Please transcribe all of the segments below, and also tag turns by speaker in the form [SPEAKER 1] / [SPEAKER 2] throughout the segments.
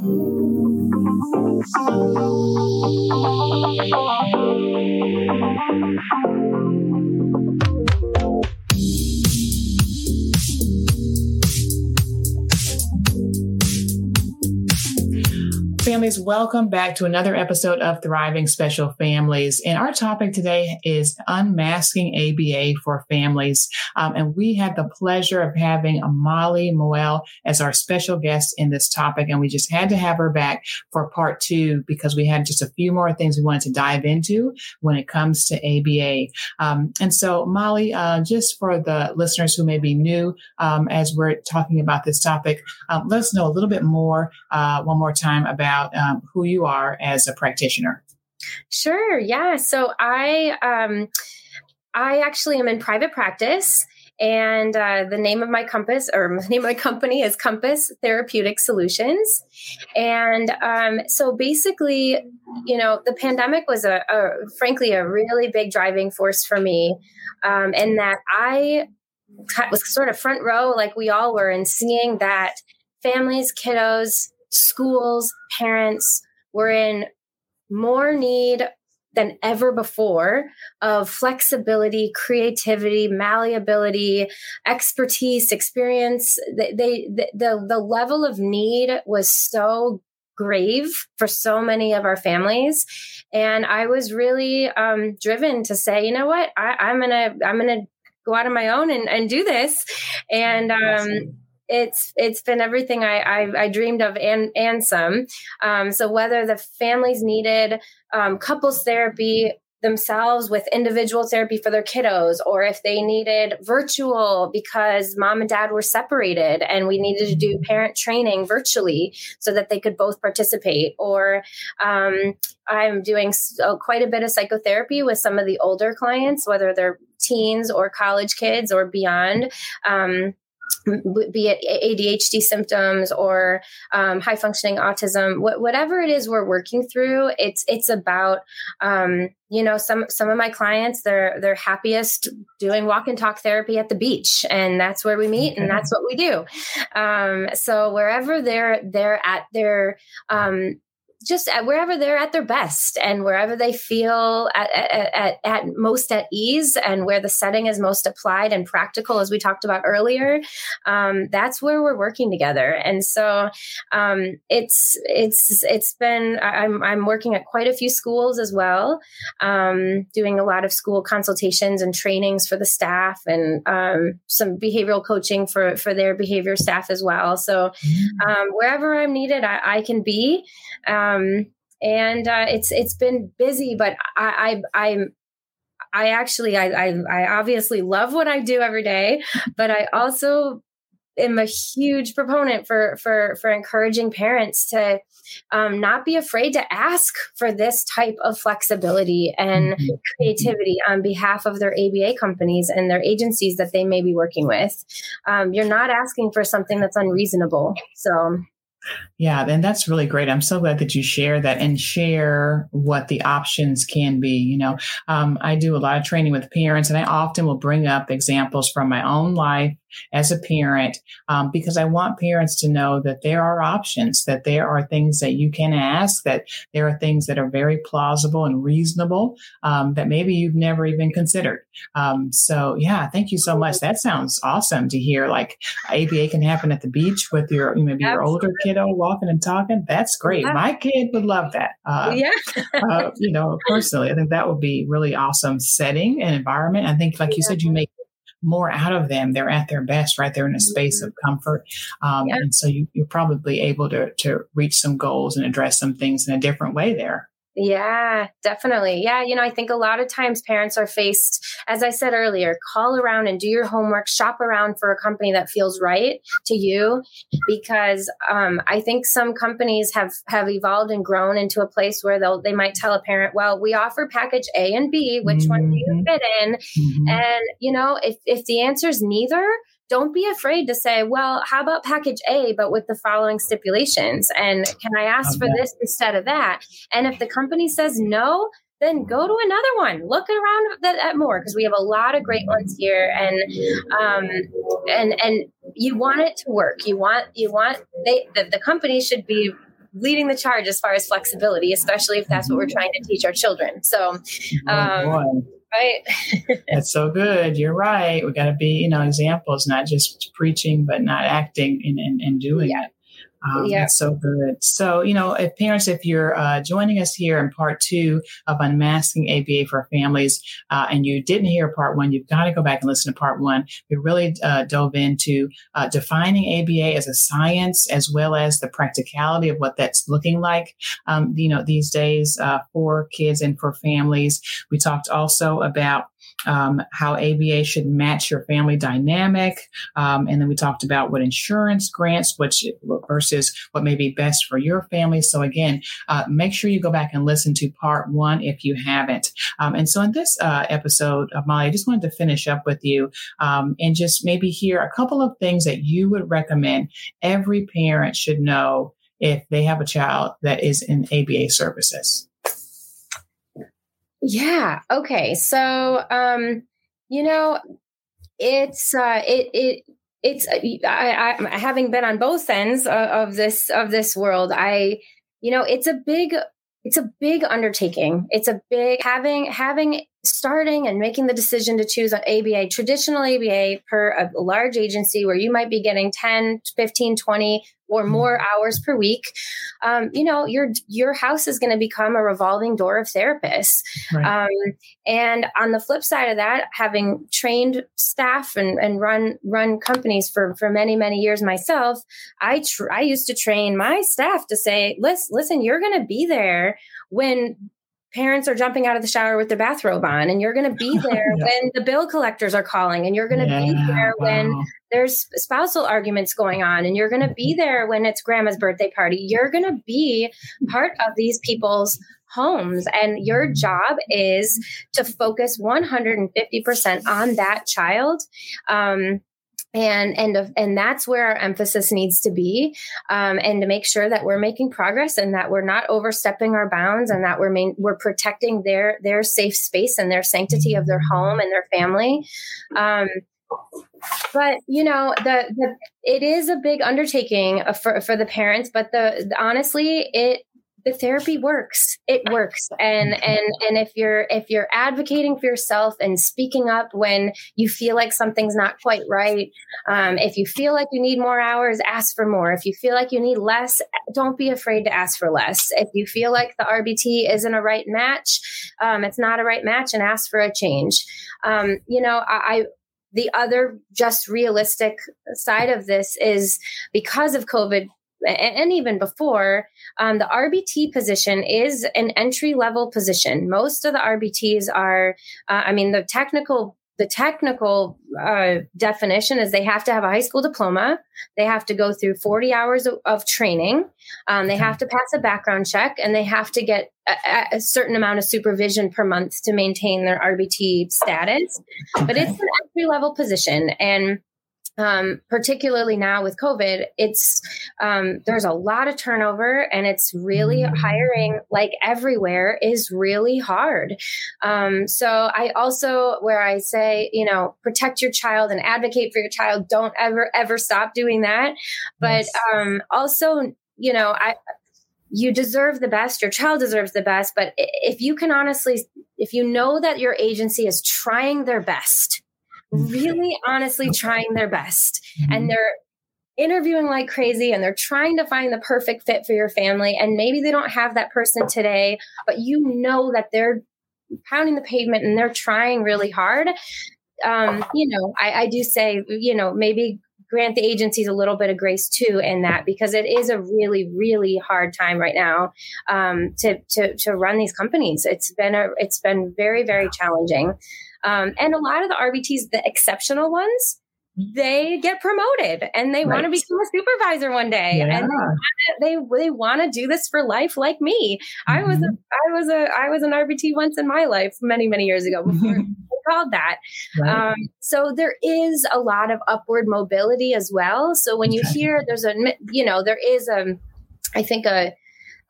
[SPEAKER 1] Thank you. Families, welcome back to another episode of Thriving Special Families. And our topic today is unmasking ABA for families. Um, and we had the pleasure of having Molly Moelle as our special guest in this topic. And we just had to have her back for part two because we had just a few more things we wanted to dive into when it comes to ABA. Um, and so, Molly, uh, just for the listeners who may be new um, as we're talking about this topic, um, let us know a little bit more, uh, one more time about about um, who you are as a practitioner.
[SPEAKER 2] Sure. Yeah. So I, um, I actually am in private practice and uh, the name of my compass or the name of my company is compass therapeutic solutions and um, so basically you know the pandemic was a, a, frankly a really big driving force for me um, in that i was sort of front row like we all were in seeing that families kiddos schools, parents were in more need than ever before of flexibility, creativity, malleability, expertise, experience. They, they the, the, level of need was so grave for so many of our families. And i was really um, driven to say you know what? I, am gonna i'm gonna go out on my own and, and do this. And um, it's it's been everything I, I, I dreamed of and and some. Um, so whether the families needed um, couples therapy themselves with individual therapy for their kiddos, or if they needed virtual because mom and dad were separated and we needed to do parent training virtually so that they could both participate, or um, I'm doing so, quite a bit of psychotherapy with some of the older clients, whether they're teens or college kids or beyond. Um, be it ADHD symptoms or um, high functioning autism, wh- whatever it is we're working through, it's it's about um, you know some some of my clients they're they're happiest doing walk and talk therapy at the beach, and that's where we meet and that's what we do. Um, so wherever they're they're at their um, just at wherever they're at their best and wherever they feel at, at, at, at, most at ease and where the setting is most applied and practical, as we talked about earlier, um, that's where we're working together. And so um, it's it's it's been I'm I'm working at quite a few schools as well, um, doing a lot of school consultations and trainings for the staff and um, some behavioral coaching for for their behavior staff as well. So mm. um, wherever I'm needed, I, I can be. Um, and uh, it's it's been busy, but I, I I'm I actually I, I I obviously love what I do every day, but I also am a huge proponent for for for encouraging parents to um, not be afraid to ask for this type of flexibility and mm-hmm. creativity on behalf of their ABA companies and their agencies that they may be working with. Um, you're not asking for something that's unreasonable. So
[SPEAKER 1] yeah, and that's really great. I'm so glad that you share that and share what the options can be. You know, um, I do a lot of training with parents, and I often will bring up examples from my own life as a parent um, because I want parents to know that there are options, that there are things that you can ask, that there are things that are very plausible and reasonable um, that maybe you've never even considered. Um, so, yeah, thank you so much. That sounds awesome to hear. Like ABA can happen at the beach with your maybe your older kiddo walking and talking. That's great. Yeah. My kid would love that. Uh, yeah. uh, you know, personally, I think that would be really awesome setting and environment. I think, like you said, you make more out of them. They're at their best, right? They're in a space of mm-hmm. comfort. Um, And so you, you're probably able to, to reach some goals and address some things in a different way there.
[SPEAKER 2] Yeah, definitely. Yeah, you know, I think a lot of times parents are faced, as I said earlier, call around and do your homework, shop around for a company that feels right to you, because um, I think some companies have have evolved and grown into a place where they'll they might tell a parent, well, we offer package A and B, which mm-hmm. one do you mm-hmm. fit in? Mm-hmm. And you know, if if the answer is neither, don't be afraid to say, well, how about package A, but with the following stipulations? And can I ask for this instead of that? And if the company says no, then go to another one. Look around at more because we have a lot of great ones here, and um, and and you want it to work. You want you want they the, the company should be leading the charge as far as flexibility, especially if that's what we're mm-hmm. trying to teach our children. So, oh, um, right.
[SPEAKER 1] That's so good. You're right. We got to be you know examples not just preaching but not acting and, and, and doing yeah. it um, yeah. That's so good. So, you know, if parents, if you're uh, joining us here in part two of Unmasking ABA for Families, uh, and you didn't hear part one, you've got to go back and listen to part one. We really uh, dove into uh, defining ABA as a science as well as the practicality of what that's looking like, um, you know, these days uh, for kids and for families. We talked also about um, how ABA should match your family dynamic. Um, and then we talked about what insurance grants, which versus what may be best for your family. So again, uh, make sure you go back and listen to part one if you haven't. Um, and so in this uh, episode of Molly, I just wanted to finish up with you um, and just maybe hear a couple of things that you would recommend every parent should know if they have a child that is in ABA services.
[SPEAKER 2] Yeah. Okay. So, um, you know, it's uh, it it it's uh, I, I having been on both ends of, of this of this world. I you know it's a big it's a big undertaking. It's a big having having starting and making the decision to choose an ABA, traditional ABA per a large agency where you might be getting 10, 15, 20 or mm-hmm. more hours per week, um, you know, your your house is going to become a revolving door of therapists. Right. Um, and on the flip side of that, having trained staff and, and run run companies for for many many years myself, I tr- I used to train my staff to say, listen, listen, you're going to be there when parents are jumping out of the shower with their bathrobe on and you're going to be there yeah. when the bill collectors are calling and you're going to yeah, be there wow. when there's spousal arguments going on and you're going to be mm-hmm. there when it's grandma's birthday party you're going to be part of these people's homes and your job is to focus 150% on that child um, and and and that's where our emphasis needs to be um, and to make sure that we're making progress and that we're not overstepping our bounds and that we're main, we're protecting their their safe space and their sanctity of their home and their family. Um, but you know the, the it is a big undertaking for for the parents but the, the honestly it the therapy works. It works. And and and if you're if you're advocating for yourself and speaking up when you feel like something's not quite right um, if you feel like you need more hours ask for more. If you feel like you need less don't be afraid to ask for less. If you feel like the rbt isn't a right match um, it's not a right match and ask for a change. Um, you know I, I the other just realistic side of this is because of COVID and even before, um, the RBT position is an entry level position. Most of the RBTs are, uh, I mean, the technical the technical uh, definition is they have to have a high school diploma. They have to go through 40 hours of, of training. Um, they have to pass a background check and they have to get a, a, certain amount of supervision per month to maintain their RBT status. Okay. But it's an entry level position. And um, particularly now with COVID, it's um, there's a lot of turnover, and it's really hiring like everywhere is really hard. Um, so I also where I say you know protect your child and advocate for your child. Don't ever ever stop doing that. But yes. Um, also you know I you deserve the best your child deserves the best but if you can honestly if you know that your agency is trying their best really honestly trying their best. Mm-hmm. and they're interviewing like crazy and they're trying to find the perfect fit for your family and maybe they don't have that person today but you know that they're pounding the pavement and they're trying really hard. Um, you know I, I do say you know maybe grant the agencies a little bit of grace too in that because it is a really really hard time right now um, to, to to run these companies. It's been a it's been very very challenging um, and a lot of the RBTs, the exceptional ones, they get promoted and they right. want to become a supervisor one day yeah. and they they want to do this for life like me mm-hmm. i was a i was a i was an rbt once in my life many many years ago before I called that right. um, so there is a lot of upward mobility as well so when you hear there's a you know there is a i think a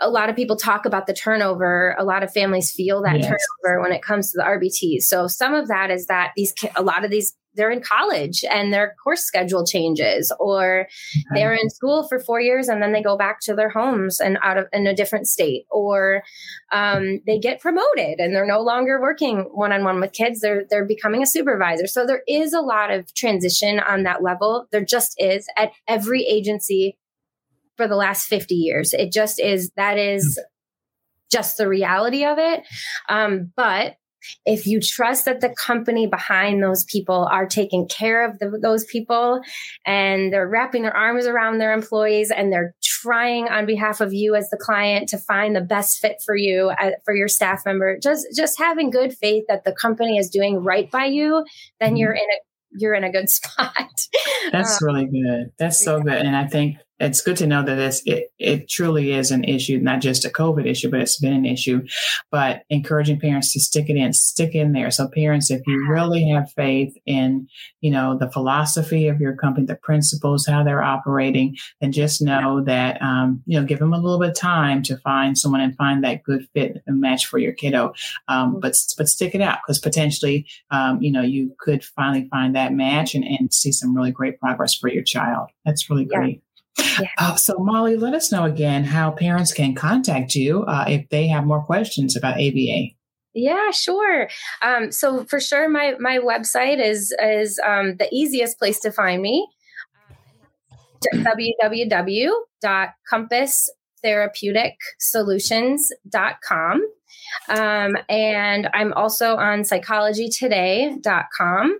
[SPEAKER 2] a lot of people talk about the turnover. A lot of families feel that yes. turnover when it comes to the RBTs. So some of that is that these a lot of these they're in college and their course schedule changes or they're in school for four years and then they go back to their homes and out of in a different state or um, they get promoted and they're no longer working one-on-one with kids they're they're becoming a supervisor so there is a lot of transition on that level there just is at every agency for the last 50 years it just is that is just the reality of it um, but if you trust that the company behind those people are taking care of the, those people and they're wrapping their arms around their employees and they're trying on behalf of you as the client to find the best fit for you uh, for your staff member just just having good faith that the company is doing right by you then mm-hmm. you're in a you're in a good spot.
[SPEAKER 1] That's um, really good. That's so good. And I think it's good to know that it's, it, it truly is an issue, not just a COVID issue, but it's been an issue. But encouraging parents to stick it in, stick in there. So parents, if you really have faith in, you know, the philosophy of your company, the principles, how they're operating, then just know that, um, you know, give them a little bit of time to find someone and find that good fit and match for your kiddo. Um, mm-hmm. but, but stick it out because potentially, um, you know, you could finally find that match and, and see some really great progress for your child. That's really great. Yeah. Uh, so, Molly, let us know again how parents can contact you uh, if they have more questions about ABA.
[SPEAKER 2] Yeah, sure. Um, so for sure, my my website is is um, the easiest place to find me. www.compasstherapeutic.solutions.com. Um, and I'm also on psychologytoday.com.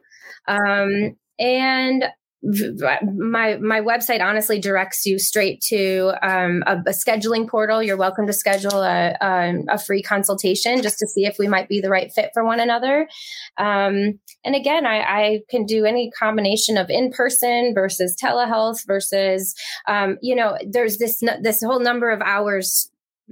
[SPEAKER 2] Um, and my my website honestly directs you straight to um, a, a, scheduling portal. You're welcome to schedule a, a, a, free consultation just to see if we might be the right fit for one another. Um, and again, I, I, can do any combination of in person versus telehealth versus um, you know there's this this whole number of hours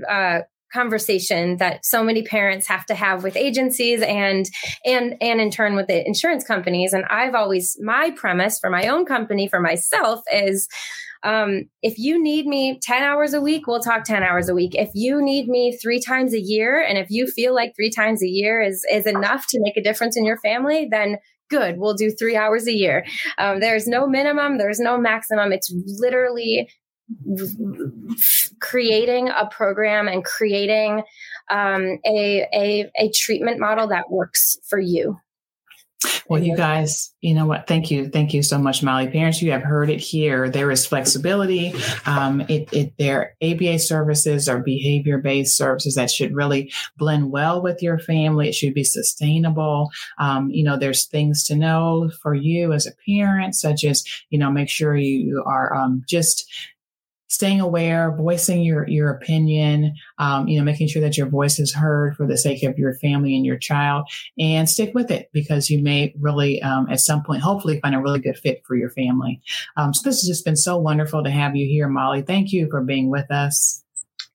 [SPEAKER 2] uh, conversation that so many parents have to have with agencies and and and in turn with the insurance companies and i've always my premise for my own company for myself is um, if you need me 10 hours a week, we'll talk 10 hours a week. If you need me three times a year, and if you feel like three times a year is, is enough to make a difference in your family, then good, we'll do three hours a year. Um, there's no minimum, there's no maximum. It's literally creating a program and creating um, a, a, a treatment model that works for you.
[SPEAKER 1] Well, you guys, you know what? Thank you, thank you so much, Molly. Parents, you have heard it here. There is flexibility. Um, it, it, their ABA services or behavior-based services that should really blend well with your family. It should be sustainable. Um, you know, there's things to know for you as a parent, such as you know, make sure you are um, just staying aware, voicing your your opinion, um, you know, making sure that your voice is heard for the sake of your family and your child, and stick with it because you may really, um, at some point, hopefully, find a really good fit for your family. Um, so this has just been so wonderful to have you here, Molly. Thank you for being with us.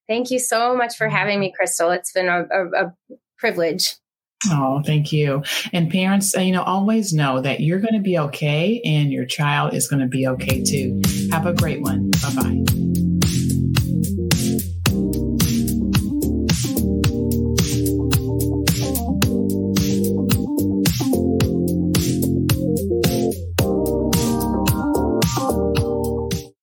[SPEAKER 2] Thank you so much for having me, Crystal. It's been a, a, a privilege.
[SPEAKER 1] Oh, thank you. And parents, uh, you know, always know that you're going to be okay and your child is going to be okay too. Have a great one. Bye bye.